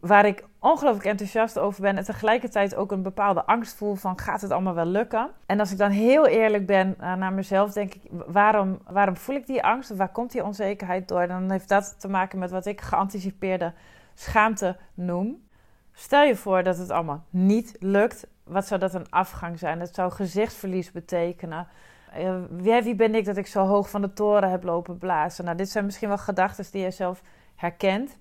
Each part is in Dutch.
waar ik ongelooflijk enthousiast over ben en tegelijkertijd ook een bepaalde angst voel van gaat het allemaal wel lukken? En als ik dan heel eerlijk ben uh, naar mezelf, denk ik waarom, waarom voel ik die angst? Waar komt die onzekerheid door? Dan heeft dat te maken met wat ik geanticipeerde schaamte noem. Stel je voor dat het allemaal niet lukt. Wat zou dat een afgang zijn? Het zou gezichtsverlies betekenen. Uh, wie, wie ben ik dat ik zo hoog van de toren heb lopen blazen? Nou, dit zijn misschien wel gedachten die je zelf herkent.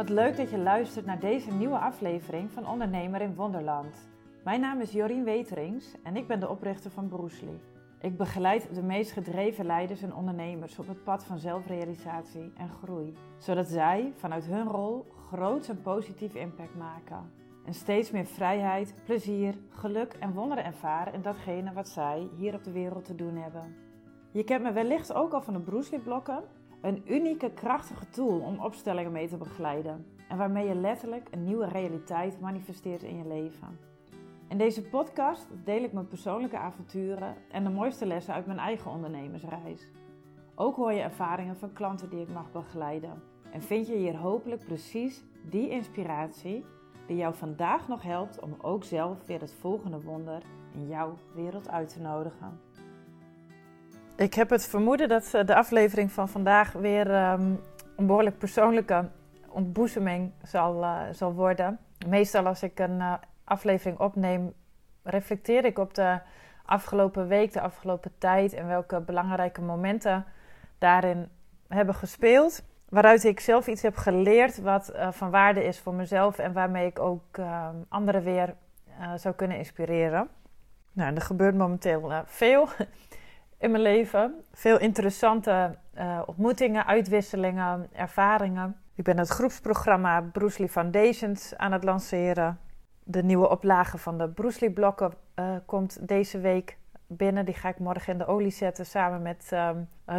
Wat leuk dat je luistert naar deze nieuwe aflevering van Ondernemer in Wonderland. Mijn naam is Jorien Weterings en ik ben de oprichter van Broesli. Ik begeleid de meest gedreven leiders en ondernemers op het pad van zelfrealisatie en groei, zodat zij vanuit hun rol groots en positief impact maken. En steeds meer vrijheid, plezier, geluk en wonderen ervaren in datgene wat zij hier op de wereld te doen hebben. Je kent me wellicht ook al van de Broesli-blokken een unieke, krachtige tool om opstellingen mee te begeleiden en waarmee je letterlijk een nieuwe realiteit manifesteert in je leven. In deze podcast deel ik mijn persoonlijke avonturen en de mooiste lessen uit mijn eigen ondernemersreis. Ook hoor je ervaringen van klanten die ik mag begeleiden. En vind je hier hopelijk precies die inspiratie die jou vandaag nog helpt om ook zelf weer het volgende wonder in jouw wereld uit te nodigen. Ik heb het vermoeden dat eh, de aflevering van vandaag weer ehm, een behoorlijk persoonlijke ontboezeming zal, uh, zal worden. Meestal als ik een uh, aflevering opneem, reflecteer ik op de afgelopen week, de afgelopen tijd en welke belangrijke momenten daarin hebben gespeeld. Waaruit ik zelf iets heb geleerd wat van waarde is voor mezelf en waarmee ik ook ehm, anderen weer zou kunnen inspireren. Nou, er gebeurt momenteel veel in mijn leven. Veel interessante uh, ontmoetingen, uitwisselingen, ervaringen. Ik ben het groepsprogramma Bruce Lee Foundations aan het lanceren. De nieuwe oplage van de Bruce Lee blokken uh, komt deze week binnen. Die ga ik morgen in de olie zetten samen met uh,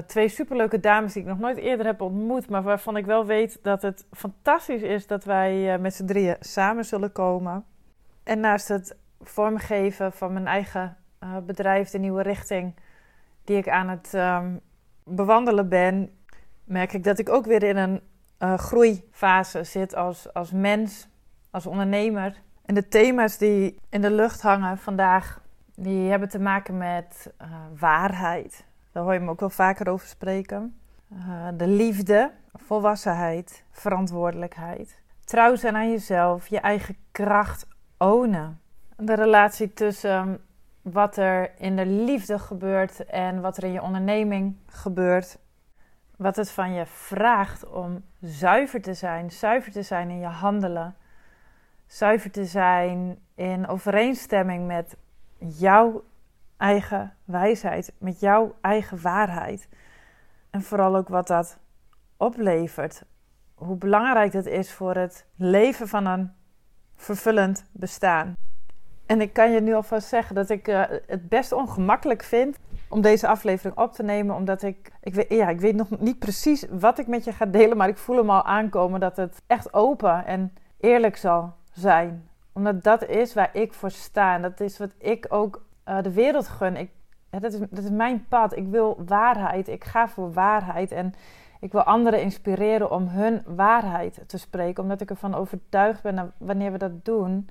twee superleuke dames die ik nog nooit eerder heb ontmoet. Maar waarvan ik wel weet dat het fantastisch is dat wij met z'n drieën samen zullen komen. En naast het vormgeven van mijn eigen bedrijf, de nieuwe richting die ik aan het um, bewandelen ben, merk ik dat ik ook weer in een uh, groeifase zit als, als mens, als ondernemer. En de thema's die in de lucht hangen vandaag, die hebben te maken met uh, waarheid. Daar hoor je me ook wel vaker over spreken. Uh, de liefde, volwassenheid, verantwoordelijkheid. Trouw zijn aan jezelf, je eigen kracht ownen. De relatie tussen wat er in de liefde gebeurt en wat er in je onderneming gebeurt. Wat het van je vraagt om zuiver te zijn, zuiver te zijn in je handelen, zuiver te zijn in overeenstemming met jouw eigen wijsheid, met jouw eigen waarheid. En vooral ook wat dat oplevert. Hoe belangrijk dat is voor het leven van een vervullend bestaan. En ik kan je nu alvast zeggen dat ik uh, het best ongemakkelijk vind om deze aflevering op te nemen. Omdat ik, ik weet, ja, ik weet nog niet precies wat ik met je ga delen. Maar ik voel hem al aankomen dat het echt open en eerlijk zal zijn. Omdat dat is waar ik voor sta. En dat is wat ik ook uh, de wereld gun. Ik, dat, is, dat is mijn pad. Ik wil waarheid. Ik ga voor waarheid. En ik wil anderen inspireren om hun waarheid te spreken. Omdat ik ervan overtuigd ben dat wanneer we dat doen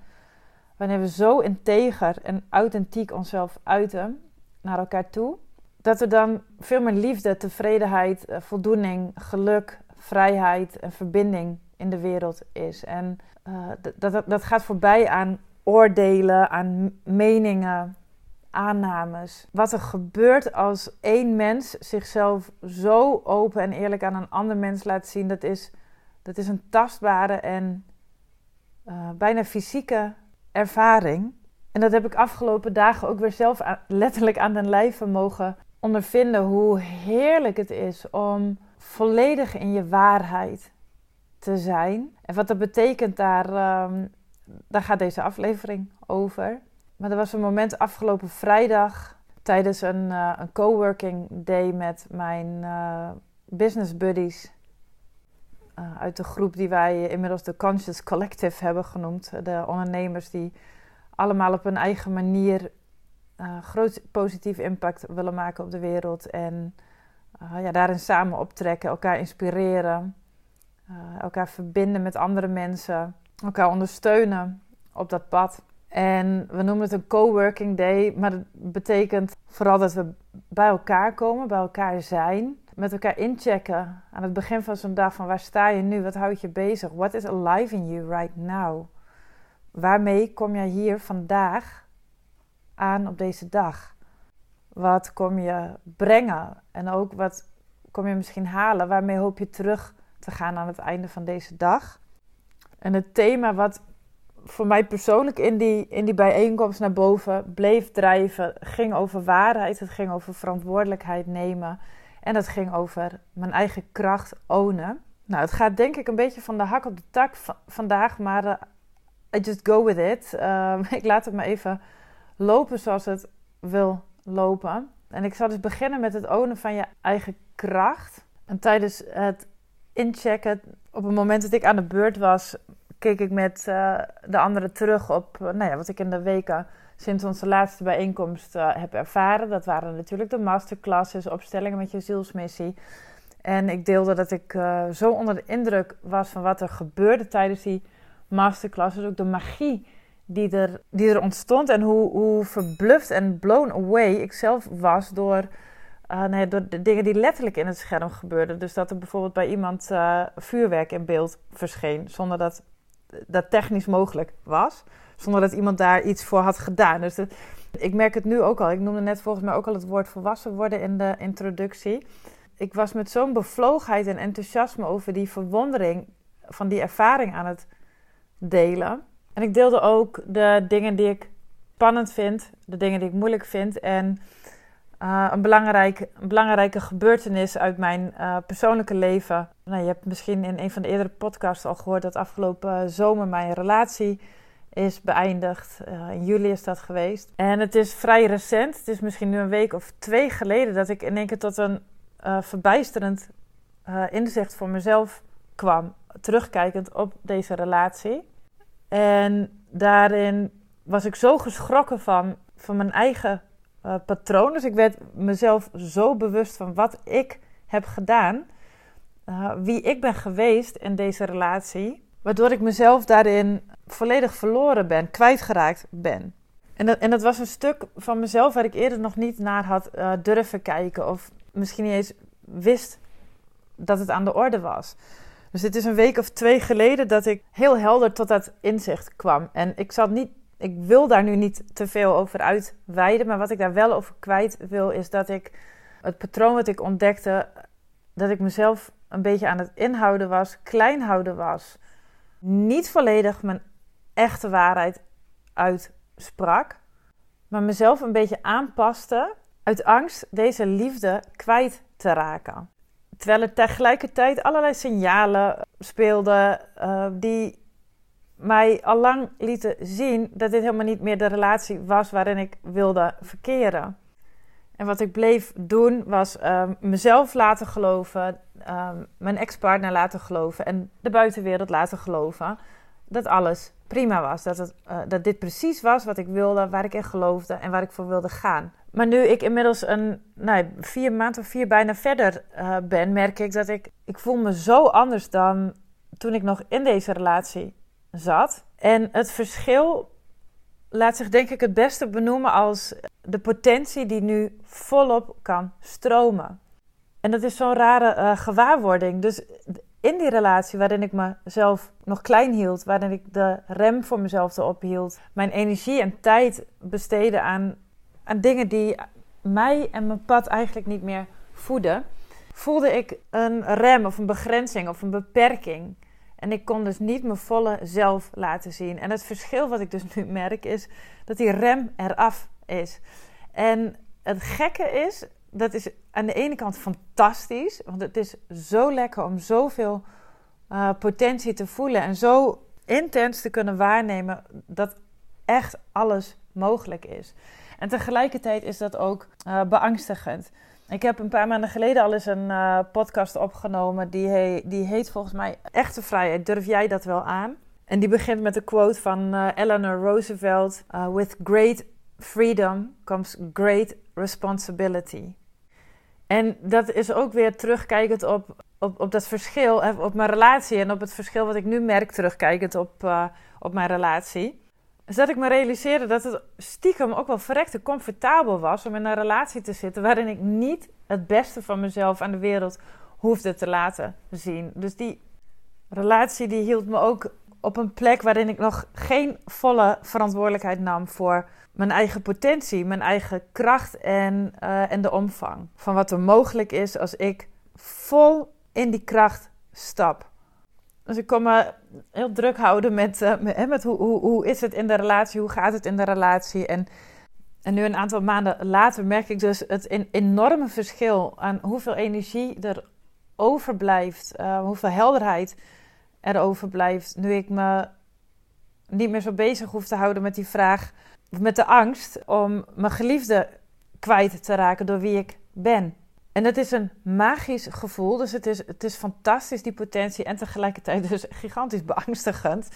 wanneer we zo integer en authentiek onszelf uiten naar elkaar toe, dat er dan veel meer liefde, tevredenheid, eh, voldoening, geluk, vrijheid en verbinding in de wereld is. En uh, dat, dat, dat gaat voorbij aan oordelen, aan meningen, aannames. Wat er gebeurt als één mens zichzelf zo open en eerlijk aan een ander mens laat zien, dat is, dat is een tastbare en uh, bijna fysieke ervaring. En dat heb ik afgelopen dagen ook weer zelf letterlijk aan den lijve mogen ondervinden. Hoe heerlijk het is om volledig in je waarheid te zijn. En wat dat betekent, daar, um, daar gaat deze aflevering over. Maar er was een moment afgelopen vrijdag tijdens een, uh, een coworking day met mijn uh, business buddies. Uh, uit de groep die wij inmiddels de Conscious Collective hebben genoemd. De ondernemers die allemaal op hun eigen manier uh, groot positief impact willen maken op de wereld. En uh, ja, daarin samen optrekken, elkaar inspireren. elkaar verbinden met andere mensen, elkaar ondersteunen op dat pad. En we noemen het een coworking day, maar dat betekent vooral dat we bij elkaar komen, bij elkaar zijn, met elkaar inchecken aan het begin van zo'n dag van waar sta je nu, wat houdt je bezig, what is alive in you right now. Waarmee kom jij hier vandaag aan op deze dag? Wat kom je brengen en ook wat kom je misschien halen? Waarmee hoop je terug te gaan aan het einde van deze dag? En het thema wat voor mij persoonlijk in die, in die bijeenkomst naar boven bleef drijven, ging over waarheid. Het ging over verantwoordelijkheid nemen. En het ging over mijn eigen kracht ownen. Nou, het gaat denk ik een beetje van de hak op de tak vandaag, maar uh, I just go with it. Uh, ik laat het maar even lopen zoals het wil lopen. En ik zal dus beginnen met het ownen van je eigen kracht. En tijdens het inchecken, op het moment dat ik aan de beurt was, keek ik met uh, de anderen terug op uh, nou ja, wat ik in de weken sinds onze laatste bijeenkomst uh, heb ervaren. Dat waren natuurlijk de masterclasses, opstellingen met je zielsmissie. En ik deelde dat ik zo onder de indruk was van wat er gebeurde tijdens die masterclasses. Ook de magie die er, die er ontstond en hoe, hoe verbluft en blown away ik zelf was door, nee, door de dingen die letterlijk in het scherm gebeurden. Dus dat er bijvoorbeeld bij iemand vuurwerk in beeld verscheen zonder dat dat technisch mogelijk was. Zonder dat iemand daar iets voor had gedaan. Dus ik merk het nu ook al. Ik noemde net volgens mij ook al het woord volwassen worden in de introductie. Ik was met zo'n bevlogenheid en enthousiasme over die verwondering van die ervaring aan het delen. En ik deelde ook de dingen die ik spannend vind, de dingen die ik moeilijk vind. En uh, een, belangrijk, belangrijke gebeurtenis uit mijn uh, persoonlijke leven. Nou, je hebt misschien in een van de eerdere podcasts al gehoord dat afgelopen zomer mijn relatie is beëindigd. Uh, in juli is dat geweest. En het is vrij recent. Het is misschien nu een week of twee geleden dat ik in één keer tot een verbijsterend inzicht voor mezelf kwam. Terugkijkend op deze relatie. En daarin was ik zo geschrokken van, van mijn eigen patroon. Dus ik werd mezelf zo bewust van wat ik heb gedaan. Wie ik ben geweest in deze relatie. Waardoor ik mezelf daarin volledig verloren ben, kwijtgeraakt ben. En dat, en dat was een stuk van mezelf waar ik eerder nog niet naar had uh, durven kijken. Of misschien niet eens wist dat het aan de orde was. Dus het is een week of twee geleden dat ik heel helder tot dat inzicht kwam. En ik zat niet ik wil daar nu niet te veel over uitweiden. Maar wat ik daar wel over kwijt wil, is dat ik het patroon wat ik ontdekte, dat ik mezelf een beetje aan het inhouden was, klein houden was. Niet volledig mijn echte waarheid uitsprak, maar mezelf een beetje aanpaste uit angst deze liefde kwijt te raken. Terwijl er tegelijkertijd allerlei signalen speelden uh, die mij al lang lieten zien dat dit helemaal niet meer de relatie was waarin ik wilde verkeren. En wat ik bleef doen was um, mezelf laten geloven, um, mijn ex-partner laten geloven en de buitenwereld laten geloven dat alles prima was. Dat, het, uh, dat dit precies was wat ik wilde, waar ik in geloofde en waar ik voor wilde gaan. Maar nu ik inmiddels een nou, vier maanden of vier bijna verder uh, ben, merk ik dat ik, ik voel me zo anders dan toen ik nog in deze relatie zat. En het verschil laat zich denk ik het beste benoemen als de potentie die nu volop kan stromen. En dat is zo'n rare uh, gewaarwording. Dus in die relatie waarin ik mezelf nog klein hield, waarin ik de rem voor mezelf erop hield, mijn energie en tijd besteden aan, aan dingen die mij en mijn pad eigenlijk niet meer voeden, voelde ik een rem of een begrenzing of een beperking. En ik kon dus niet mijn volle zelf laten zien. En het verschil wat ik dus nu merk is dat die rem eraf is. En het gekke is, dat is aan de ene kant fantastisch. Want het is zo lekker om zoveel uh, potentie te voelen. En zo intens te kunnen waarnemen dat echt alles mogelijk is. En tegelijkertijd is dat ook uh, beangstigend. Ik heb een paar maanden geleden al eens een uh, podcast opgenomen. Die, die heet volgens mij Echte Vrijheid. Durf jij dat wel aan? En die begint met een quote van Eleanor Roosevelt: With great freedom comes great responsibility. En dat is ook weer terugkijkend op op, op dat verschil, op mijn relatie en op het verschil wat ik nu merk terugkijkend op, uh, op mijn relatie. Is dat ik me realiseerde dat het stiekem ook wel verrekte comfortabel was om in een relatie te zitten waarin ik niet het beste van mezelf aan de wereld hoefde te laten zien. Dus die relatie die hield me ook op een plek waarin ik nog geen volle verantwoordelijkheid nam voor mijn eigen potentie, mijn eigen kracht en, uh, en de omvang van wat er mogelijk is als ik vol in die kracht stap. Dus ik kon me heel druk houden met, uh, met, hoe, hoe, hoe is het in de relatie, hoe gaat het in de relatie. En, en nu een aantal maanden later merk ik dus het enorme verschil aan hoeveel energie er overblijft, uh, hoeveel helderheid er overblijft. Nu ik me niet meer zo bezig hoef te houden met die vraag, met de angst om mijn geliefde kwijt te raken door wie ik ben. En het is een magisch gevoel. Dus het is, het is fantastisch, die potentie. En tegelijkertijd dus gigantisch beangstigend.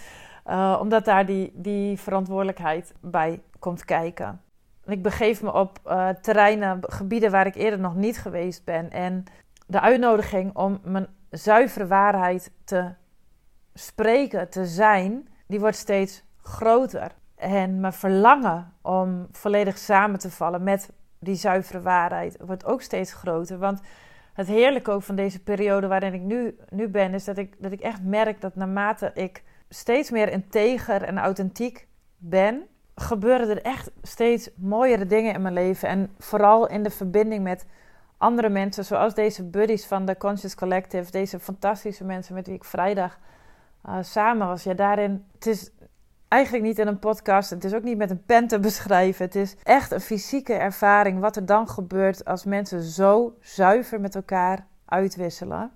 Uh, omdat daar die, die verantwoordelijkheid bij komt kijken. Ik begeef me op uh, terreinen, gebieden waar ik eerder nog niet geweest ben. En de uitnodiging om mijn zuivere waarheid te spreken, te zijn, die wordt steeds groter. En mijn verlangen om volledig samen te vallen met die zuivere waarheid wordt ook steeds groter. Want het heerlijke ook van deze periode waarin ik nu, nu ben, is dat ik, dat ik echt merk dat naarmate ik steeds meer integer en authentiek ben, gebeuren er echt steeds mooiere dingen in mijn leven. En vooral in de verbinding met andere mensen, zoals deze buddies van de Conscious Collective, deze fantastische mensen met wie ik vrijdag uh, samen was. Ja, daarin, het is eigenlijk niet in een podcast. Het is ook niet met een pen te beschrijven. Het is echt een fysieke ervaring wat er dan gebeurt als mensen zo zuiver met elkaar uitwisselen.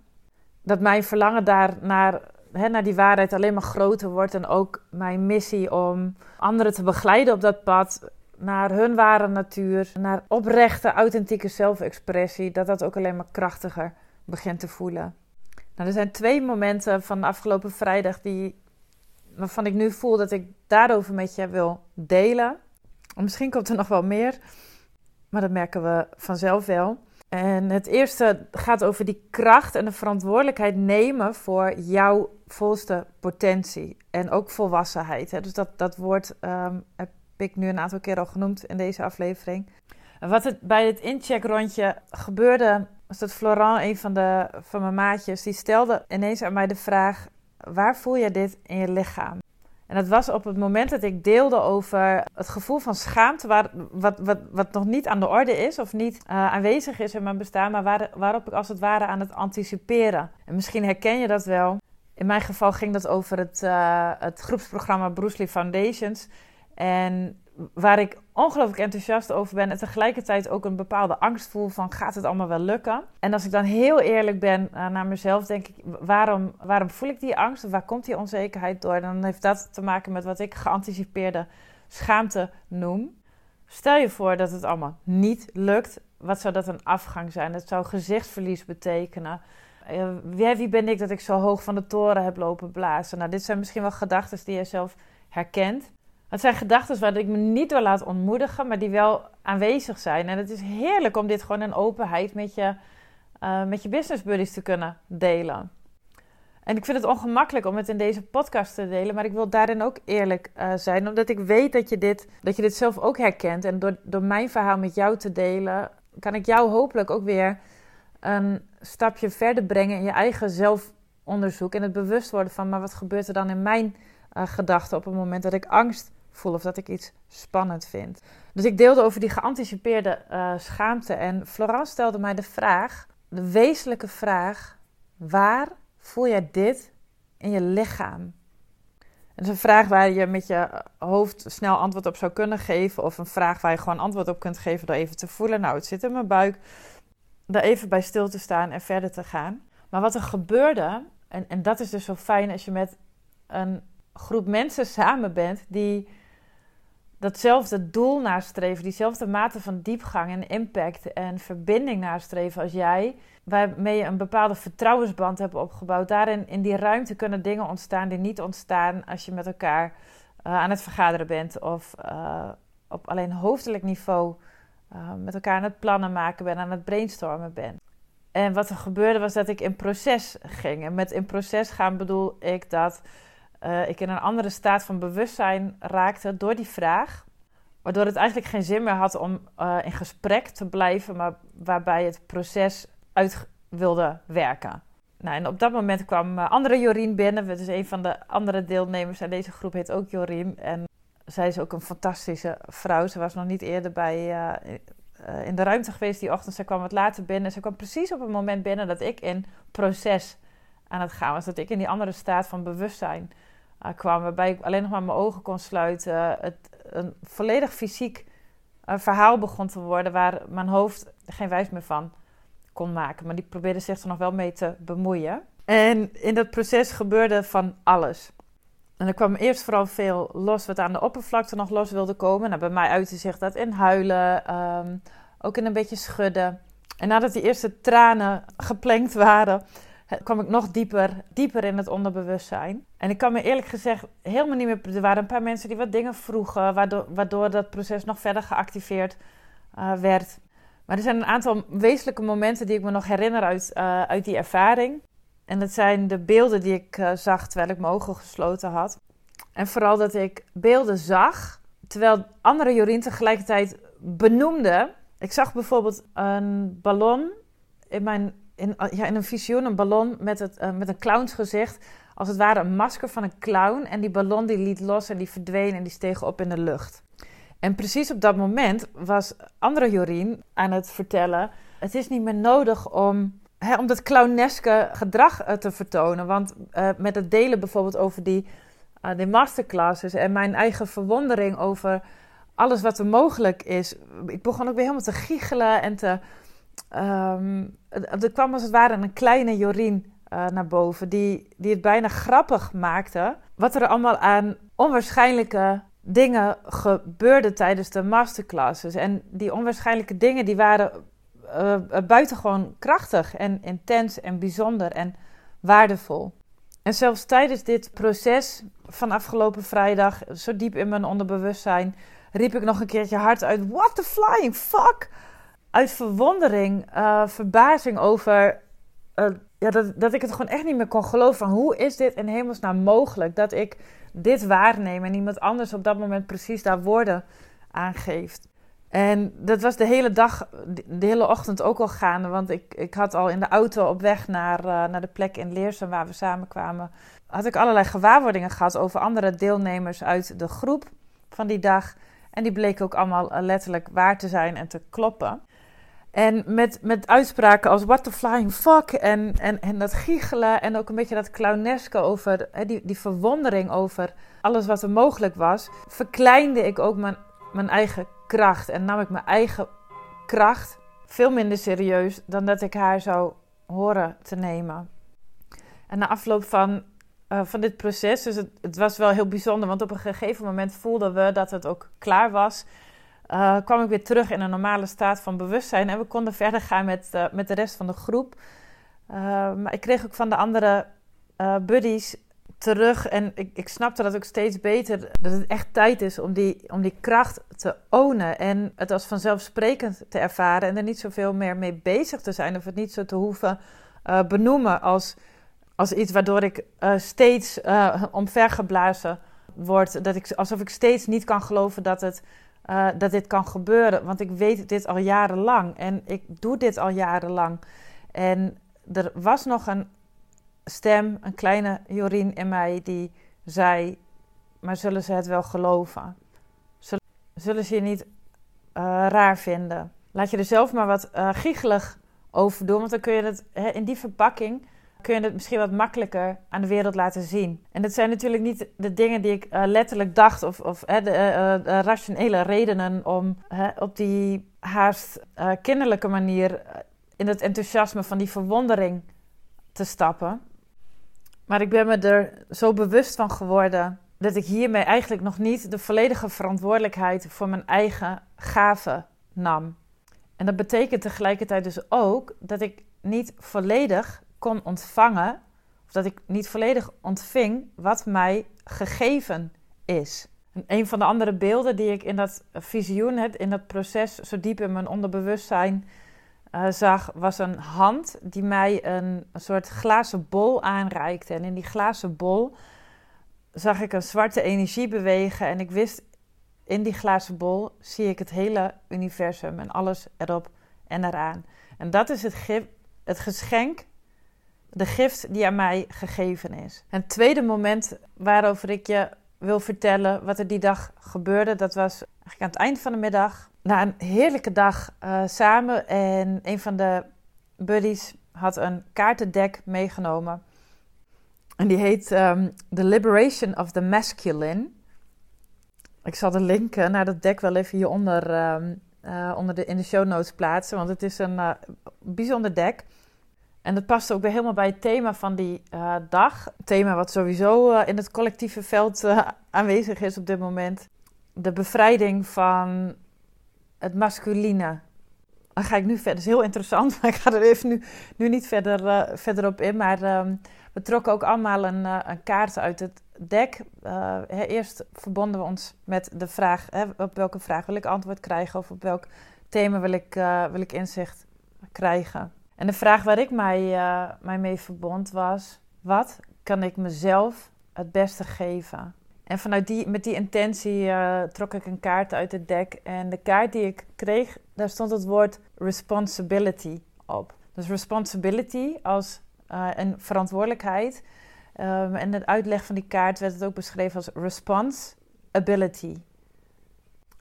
Dat mijn verlangen daar naar, hè, naar die waarheid alleen maar groter wordt. En ook mijn missie om anderen te begeleiden op dat pad naar hun ware natuur, naar oprechte, authentieke zelfexpressie, dat dat ook alleen maar krachtiger begint te voelen. Nou, er zijn twee momenten van de afgelopen vrijdag die waarvan ik nu voel dat ik daarover met je wil delen. Misschien komt er nog wel meer, maar dat merken we vanzelf wel. En het eerste gaat over die kracht en de verantwoordelijkheid nemen voor jouw volste potentie. En ook volwassenheid. Dus dat, dat woord um, heb ik nu een aantal keer al genoemd in deze aflevering. Wat het bij het incheckrondje gebeurde, was dat Florent, een van, de, van mijn maatjes, die stelde ineens aan mij de vraag: waar voel je dit in je lichaam? En dat was op het moment dat ik deelde over het gevoel van schaamte, waar, wat, wat, wat nog niet aan de orde is of niet uh, aanwezig is in mijn bestaan, maar waar, waarop ik als het ware aan het anticiperen. En misschien herken je dat wel. In mijn geval ging dat over het, uh, het groepsprogramma Bruce Lee Foundations. En waar ik ongelooflijk enthousiast over ben en tegelijkertijd ook een bepaalde angst voel van gaat het allemaal wel lukken? En als ik dan heel eerlijk ben uh, naar mezelf, denk ik waarom, waarom voel ik die angst waar komt die onzekerheid door? dan heeft dat te maken met wat ik geanticipeerde schaamte noem. Stel je voor dat het allemaal niet lukt. Wat zou dat een afgang zijn? Dat zou gezichtsverlies betekenen. Uh, wie ben ik dat ik zo hoog van de toren heb lopen blazen? Nou, dit zijn misschien wel gedachten die je zelf herkent. Het zijn gedachten waar ik me niet door laat ontmoedigen, maar die wel aanwezig zijn. En het is heerlijk om dit gewoon in openheid met je, uh, met je business buddies te kunnen delen. En ik vind het ongemakkelijk om het in deze podcast te delen, maar ik wil daarin ook eerlijk uh, zijn, omdat ik weet dat je dit, dat je dit zelf ook herkent. En door, door mijn verhaal met jou te delen, kan ik jou hopelijk ook weer een stapje verder brengen in je eigen zelfonderzoek en het bewust worden van, maar wat gebeurt er dan in mijn uh, gedachten op het moment dat ik angst voel of dat ik iets spannend vind. Dus ik deelde over die geanticipeerde uh, schaamte en Florence stelde mij de vraag, de wezenlijke vraag, waar voel jij dit in je lichaam? Het is een vraag waar je met je hoofd snel antwoord op zou kunnen geven. Of een vraag waar je gewoon antwoord op kunt geven door even te voelen. Nou, het zit in mijn buik. Daar even bij stil te staan en verder te gaan. Maar wat er gebeurde, en, en dat is dus zo fijn als je met een groep mensen samen bent die datzelfde doel nastreven, diezelfde mate van diepgang en impact en verbinding nastreven als jij, waarmee je een bepaalde vertrouwensband hebt opgebouwd. Daarin, in die ruimte kunnen dingen ontstaan die niet ontstaan als je met elkaar uh, aan het vergaderen bent of uh, op alleen hoofdelijk niveau uh, met elkaar aan het plannen maken bent, aan het brainstormen bent. En wat er gebeurde was dat ik in proces ging. En met in proces gaan bedoel ik dat uh, ik in een andere staat van bewustzijn raakte door die vraag. Waardoor het eigenlijk geen zin meer had om uh, in gesprek te blijven, maar waarbij het proces uit wilde werken. Nou, en op dat moment kwam uh, andere Jorien binnen. Dus een van de andere deelnemers aan deze groep heet ook Jorien. En zij is ook een fantastische vrouw. Ze was nog niet eerder bij, in de ruimte geweest die ochtend. Zij kwam wat later binnen. Ze kwam precies op het moment binnen dat ik in proces aan het gaan was. Dat ik in die andere staat van bewustzijn uh, kwam. Waarbij ik alleen nog maar mijn ogen kon sluiten. Het een volledig fysiek verhaal begon te worden. Waar mijn hoofd geen wijs meer van kon maken. Maar die probeerde zich er nog wel mee te bemoeien. En in dat proces gebeurde van alles. En er kwam eerst vooral veel los wat aan de oppervlakte nog los wilde komen. Nou, bij mij uitte zich dat in huilen, um, ook in een beetje schudden. En nadat die eerste tranen geplengd waren, kwam ik nog dieper, dieper in het onderbewustzijn. En ik kan me eerlijk gezegd helemaal niet meer... Er waren een paar mensen die wat dingen vroegen, waardoor, waardoor dat proces nog verder geactiveerd uh, werd. Maar er zijn een aantal wezenlijke momenten die ik me nog herinner uit, uh, uit die ervaring. En dat zijn de beelden die ik uh, zag terwijl ik mijn ogen gesloten had. En vooral dat ik beelden zag, terwijl andere Jorien tegelijkertijd benoemde. Ik zag bijvoorbeeld een ballon in, mijn, in, ja, in een visioen, een ballon met, het, uh, met een clownsgezicht. Als het ware een masker van een clown. En die ballon die liet los en die verdween en die steeg op in de lucht. En precies op dat moment was andere Jorien aan het vertellen: Het is niet meer nodig om He, om dat clowneske gedrag uh, te vertonen. Want met het delen bijvoorbeeld over die, die masterclasses en mijn eigen verwondering over alles wat er mogelijk is. Ik begon ook weer helemaal te giechelen en te. Um, er kwam als het ware een kleine Jorien naar boven, die, die het bijna grappig maakte. Wat er allemaal aan onwaarschijnlijke dingen gebeurde tijdens de masterclasses. En die onwaarschijnlijke dingen die waren uh, buitengewoon krachtig en intens en bijzonder en waardevol. En zelfs tijdens dit proces van afgelopen vrijdag, zo diep in mijn onderbewustzijn, riep ik nog een keertje hard uit: What the flying fuck? Uit verwondering, uh, verbazing over uh, ja, dat, dat ik het gewoon echt niet meer kon geloven. Van hoe is dit in hemelsnaam mogelijk dat ik dit waarneem en iemand anders op dat moment precies daar woorden aan geeft? En dat was de hele dag, de hele ochtend ook al gaande. Want ik, ik had al in de auto op weg naar, uh, naar de plek in Leersum waar we samenkwamen... had ik allerlei gewaarwordingen gehad over andere deelnemers uit de groep van die dag. En die bleken ook allemaal letterlijk waar te zijn en te kloppen. En met, met uitspraken als what the flying fuck en, en, en dat giechelen en ook een beetje dat clowneske over, hè, die, die verwondering over alles wat er mogelijk was, verkleinde ik ook mijn, mijn eigen kracht en nam ik mijn eigen kracht veel minder serieus dan dat ik haar zou horen te nemen. En na afloop van, uh, van dit proces, dus het, het, was wel heel bijzonder, want op een gegeven moment voelden we dat het ook klaar was. Uh, kwam ik weer terug in een normale staat van bewustzijn en we konden verder gaan met, uh, met de rest van de groep. maar ik kreeg ook van de andere buddies terug. En ik, ik snapte dat ook steeds beter. Dat het echt tijd is om die, om die kracht te ownen. En het als vanzelfsprekend te ervaren. En er niet zoveel meer mee bezig te zijn. Of het niet zo te hoeven benoemen als, als iets waardoor ik steeds omvergeblazen word. Dat ik, alsof ik steeds niet kan geloven dat, het, dat dit kan gebeuren. Want ik weet dit al jarenlang. En ik doe dit al jarenlang. En er was nog een stem, een kleine Jorien in mij, die zei: Maar zullen ze het wel geloven? Zullen, ze je niet uh, raar vinden? Laat je er zelf maar wat uh, giechelig over doen, want dan kun je het in die verpakking. Kun je het misschien wat makkelijker aan de wereld laten zien. En dat zijn natuurlijk niet de dingen die ik uh, letterlijk dacht, of, of de, de, rationele redenen om op die haast kinderlijke manier in het enthousiasme van die verwondering te stappen. Maar ik ben me er zo bewust van geworden dat ik hiermee eigenlijk nog niet de volledige verantwoordelijkheid voor mijn eigen gaven nam. En dat betekent tegelijkertijd dus ook dat ik niet volledig kon ontvangen, of dat ik niet volledig ontving wat mij gegeven is. En een van de andere beelden die ik in dat visioen, in dat proces, zo diep in mijn onderbewustzijn uh, zag, was een hand die mij een, soort glazen bol aanreikte. En in die glazen bol zag ik een zwarte energie bewegen. En ik wist, in die glazen bol zie ik het hele universum en alles erop en eraan. En dat is het, het geschenk, de gift die aan mij gegeven is. En het tweede moment waarover ik je wil vertellen wat er die dag gebeurde, dat was eigenlijk aan het eind van de middag. Na een heerlijke dag uh, samen en een van de buddies had een kaartendek meegenomen. En die heet um, The Liberation of the Masculine. Ik zal de link naar dat deck wel even hieronder um, uh, onder de, in de show notes plaatsen, want het is een bijzonder deck. En dat past ook weer helemaal bij het thema van die uh, dag. thema wat sowieso in het collectieve veld aanwezig is op dit moment. De bevrijding van het masculine. Dan ga ik nu verder. Dat is heel interessant, maar ik ga er even nu, nu niet verder, verder op in. Maar um, we trokken ook allemaal een, een kaart uit het deck. Uh, eerst verbonden we ons met de vraag: op welke vraag wil ik antwoord krijgen of op welk thema wil ik, wil ik inzicht krijgen. En de vraag waar ik mij, uh, mij mee verbond was: wat kan ik mezelf het beste geven? En vanuit die, met die intentie trok ik een kaart uit het deck. En de kaart die ik kreeg, daar stond het woord responsibility op. Dus responsibility als een verantwoordelijkheid. Um, en de uitleg van die kaart werd het ook beschreven als response ability.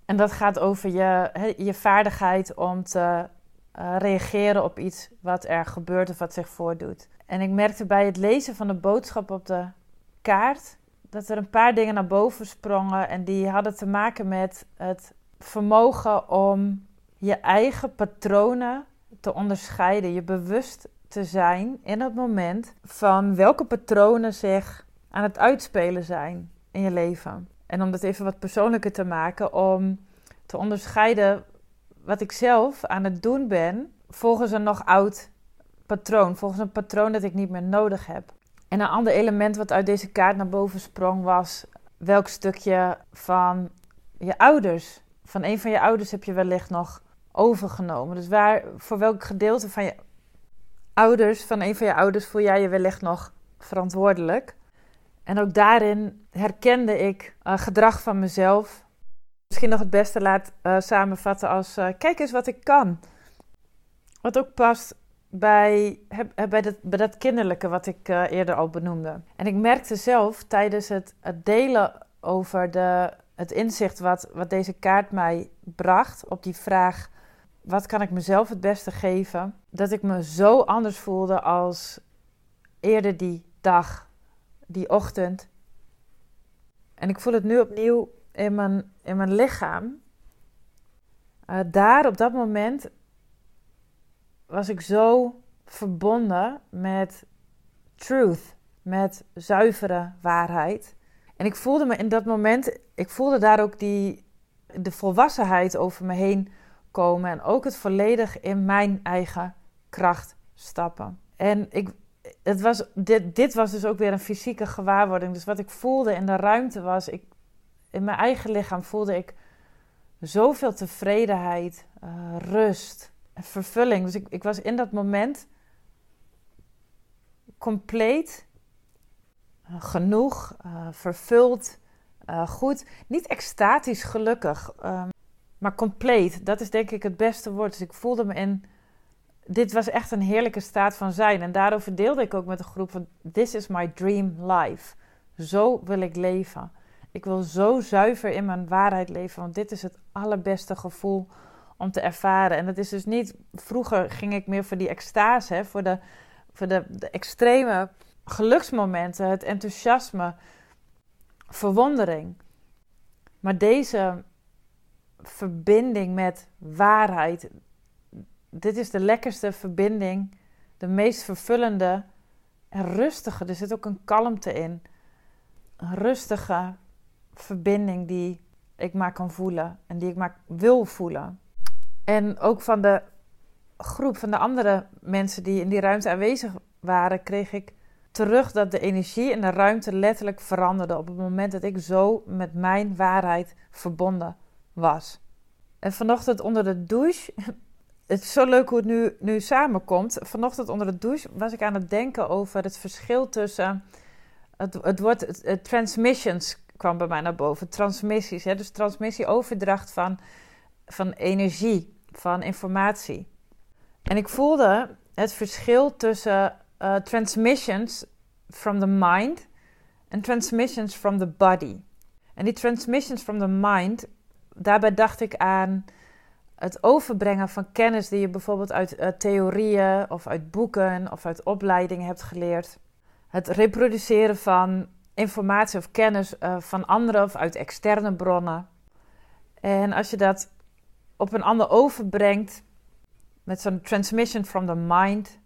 En dat gaat over je, je vaardigheid om te uh, reageren op iets wat er gebeurt of wat zich voordoet. En ik merkte bij het lezen van de boodschap op de kaart dat er een paar dingen naar boven sprongen. En die hadden te maken met het vermogen om je eigen patronen te onderscheiden, je bewust te zijn in het moment van welke patronen zich aan het uitspelen zijn in je leven. En om dat even wat persoonlijker te maken, om te onderscheiden wat ik zelf aan het doen ben volgens een nog oud patroon, volgens een patroon dat ik niet meer nodig heb. En een ander element wat uit deze kaart naar boven sprong was welk stukje van je ouders, van een van je ouders heb je wellicht nog overgenomen. Dus waar, voor welk gedeelte van je ouders, van een van je ouders, voel jij je wellicht nog verantwoordelijk. En ook daarin herkende ik uh, gedrag van mezelf. Misschien nog het beste laat uh, samenvatten als: uh, kijk eens wat ik kan. Wat ook past bij, bij, dat, bij dat kinderlijke wat ik eerder al benoemde. En ik merkte zelf tijdens het, het delen over de, het inzicht wat, wat deze kaart mij bracht op die vraag wat kan ik mezelf het beste geven? Dat ik me zo anders voelde als eerder die dag, die ochtend. En ik voel het nu opnieuw in mijn, in mijn lichaam. Uh, daar op dat moment was ik zo verbonden met truth, met zuivere waarheid. En ik voelde me in dat moment, ik voelde daar ook die, de volwassenheid over me heen komen en ook het volledig in mijn eigen kracht stappen. En ik, het was, dit, dit was dus ook weer een fysieke gewaarwording. Dus wat ik voelde in de ruimte was, ik, in mijn eigen lichaam voelde ik zoveel tevredenheid, uh, rust, vervulling. Dus ik, ik was in dat moment compleet uh, genoeg, uh, vervuld, goed. Niet extatisch gelukkig. Um, maar compleet, dat is denk ik het beste woord. Dus ik voelde me in. Dit was echt een heerlijke staat van zijn. En daarover deelde ik ook met de groep van: This is my dream life. Zo wil ik leven. Ik wil zo zuiver in mijn waarheid leven, want dit is het allerbeste gevoel om te ervaren. En dat is dus niet. Vroeger ging ik meer voor die extase, hè, voor, de, voor de, de extreme geluksmomenten, het enthousiasme, verwondering. Maar deze verbinding met waarheid. Dit is de lekkerste verbinding, de meest vervullende en rustige. Er zit ook een kalmte in. Een rustige verbinding die ik maar kan voelen en die ik maar wil voelen. En ook van de groep van de andere mensen die in die ruimte aanwezig waren, kreeg ik terug dat de energie in de ruimte letterlijk veranderde op het moment dat ik zo met mijn waarheid verbonden was. En vanochtend onder de douche het is zo leuk hoe het nu, nu samenkomt. Vanochtend onder de douche was ik aan het denken over het verschil tussen. Het, het woord het, transmissions kwam bij mij naar boven. Transmissies. Hè? Dus transmissie, overdracht van, van energie, van informatie. En ik voelde het verschil tussen uh, transmissions from the mind en transmissions from the body. En die transmissions from the mind, daarbij dacht ik aan het overbrengen van kennis die je bijvoorbeeld uit uh, theorieën of uit boeken of uit opleidingen hebt geleerd. Het reproduceren van informatie of kennis uh, van anderen of uit externe bronnen. En als je dat op een ander overbrengt met zo'n transmission from the mind,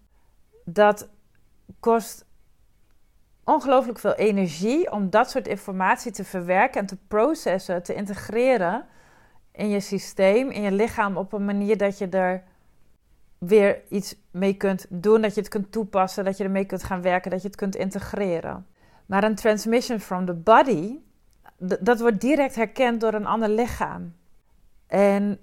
dat kost ongelooflijk veel energie om dat soort informatie te verwerken en te processen, te integreren in je systeem, in je lichaam op een manier dat je er weer iets mee kunt doen, dat je het kunt toepassen, dat je ermee kunt gaan werken, dat je het kunt integreren. Maar een transmission from the body, dat wordt direct herkend door een ander lichaam. En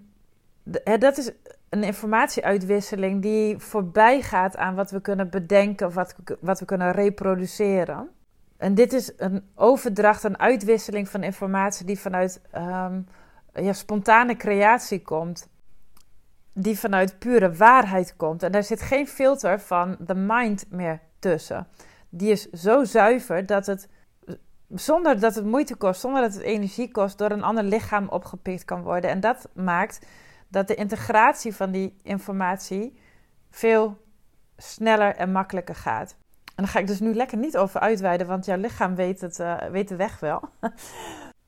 dat is een informatieuitwisseling die voorbij gaat aan wat we kunnen bedenken wat, wat we kunnen reproduceren. En dit is een overdracht, een uitwisseling van informatie die vanuit um, ja, spontane creatie komt. Die vanuit pure waarheid komt. En daar zit geen filter van de mind meer tussen. Die is zo zuiver dat het, zonder dat het moeite kost, zonder dat het energie kost, door een ander lichaam opgepikt kan worden. En dat maakt dat de integratie van die informatie veel sneller en makkelijker gaat. En daar ga ik dus nu lekker niet over uitweiden, want jouw lichaam weet, het, uh, weet de weg wel.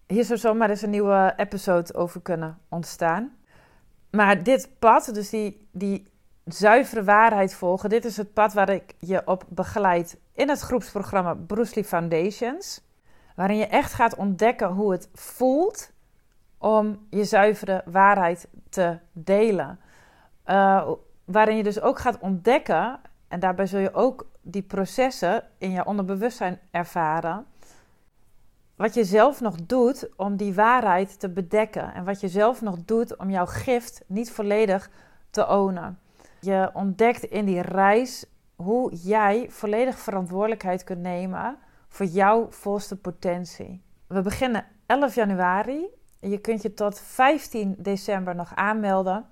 Hier zou zomaar eens een nieuwe episode over kunnen ontstaan. Maar dit pad, dus die, die zuivere waarheid volgen, dit is het pad waar ik je op begeleid in het groepsprogramma Bruce Lee Foundations. Waarin je echt gaat ontdekken hoe het voelt om je zuivere waarheid te delen. Uh, waarin je dus ook gaat ontdekken, en daarbij zul je ook die processen in je onderbewustzijn ervaren. Wat je zelf nog doet om die waarheid te bedekken. En wat je zelf nog doet om jouw gift niet volledig te ownen. Je ontdekt in die reis hoe jij volledig verantwoordelijkheid kunt nemen voor jouw volste potentie. We beginnen 11 januari je kunt je tot 15 december nog aanmelden.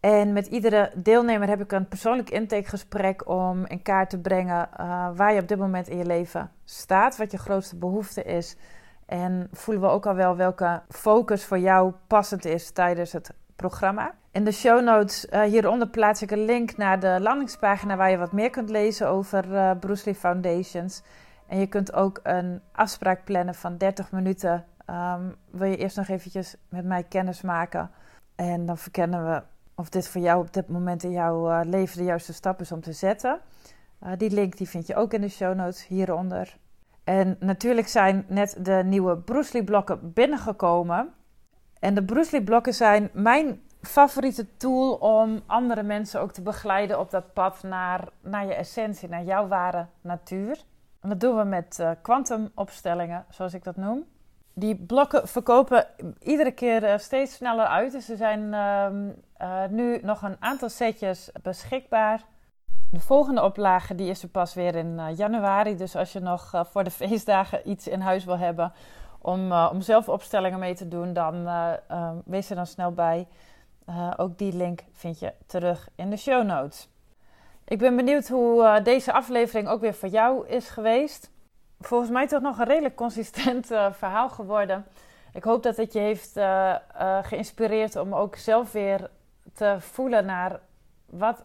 En met iedere deelnemer heb ik een persoonlijk intakegesprek om in kaart te brengen uh, waar je op dit moment in je leven staat, wat je grootste behoefte is. En voelen we ook al wel welke focus voor jou passend is tijdens het programma. In de show notes uh, hieronder plaats ik een link naar de landingspagina waar je wat meer kunt lezen over uh, Bruce Lee Foundations. En je kunt ook een afspraak plannen van 30 minuten um, wil je eerst nog eventjes met mij kennis maken. En dan verkennen we of dit voor jou op dit moment in jouw uh, leven de juiste stap is om te zetten. Die link die vind je ook in de show notes hieronder. En natuurlijk zijn net de nieuwe Bruce Lee blokken binnengekomen. En de Bruce Lee blokken zijn mijn favoriete tool om andere mensen ook te begeleiden op dat pad naar, naar je essentie, naar jouw ware natuur. En dat doen we met kwantumopstellingen, uh, zoals ik dat noem die blokken verkopen iedere keer eh, steeds sneller uit. Dus er zijn ehm, eh, nu nog een aantal setjes beschikbaar. De volgende oplage die is er pas weer in januari. Dus als je nog voor de feestdagen iets in huis wil hebben om, om zelf opstellingen mee te doen, dan ehm, wees er dan snel bij. ook die link vind je terug in de show notes. Ik ben benieuwd hoe deze aflevering ook weer voor jou is geweest volgens mij toch nog een redelijk consistent verhaal geworden. Ik hoop dat het je heeft geïnspireerd om ook zelf weer te voelen naar wat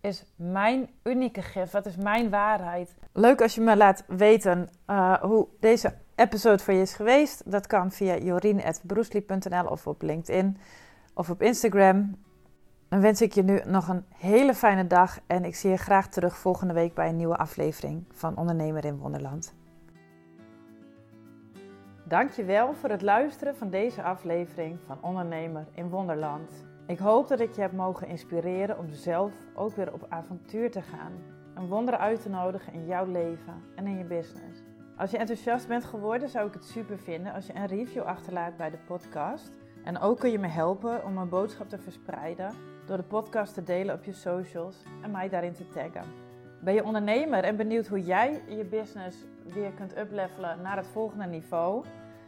is mijn unieke gift, wat is mijn waarheid. Leuk als je me laat weten hoe deze episode voor je is geweest. Dat kan via jorien.broesli.nl of op LinkedIn of op Instagram. Dan wens ik je nu nog een hele fijne dag en ik zie je graag terug volgende week bij een nieuwe aflevering van Ondernemer in Wonderland. Dankjewel voor het luisteren van deze aflevering van Ondernemer in Wonderland. Ik hoop dat ik je heb mogen inspireren om zelf ook weer op avontuur te gaan. Een wonder uit te nodigen in jouw leven en in je business. Als je enthousiast bent geworden, zou ik het super vinden als je een review achterlaat bij de podcast. En ook kun je me helpen om mijn boodschap te verspreiden door de podcast te delen op je socials en mij daarin te taggen. Ben je ondernemer en benieuwd hoe jij je business weer kunt uplevelen naar het volgende niveau?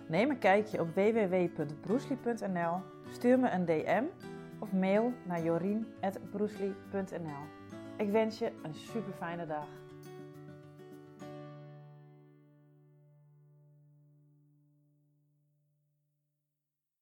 Neem een kijkje op www.broesli.nl, stuur me een DM of mail naar jorien.broesli.nl. Ik wens je een super fijne dag.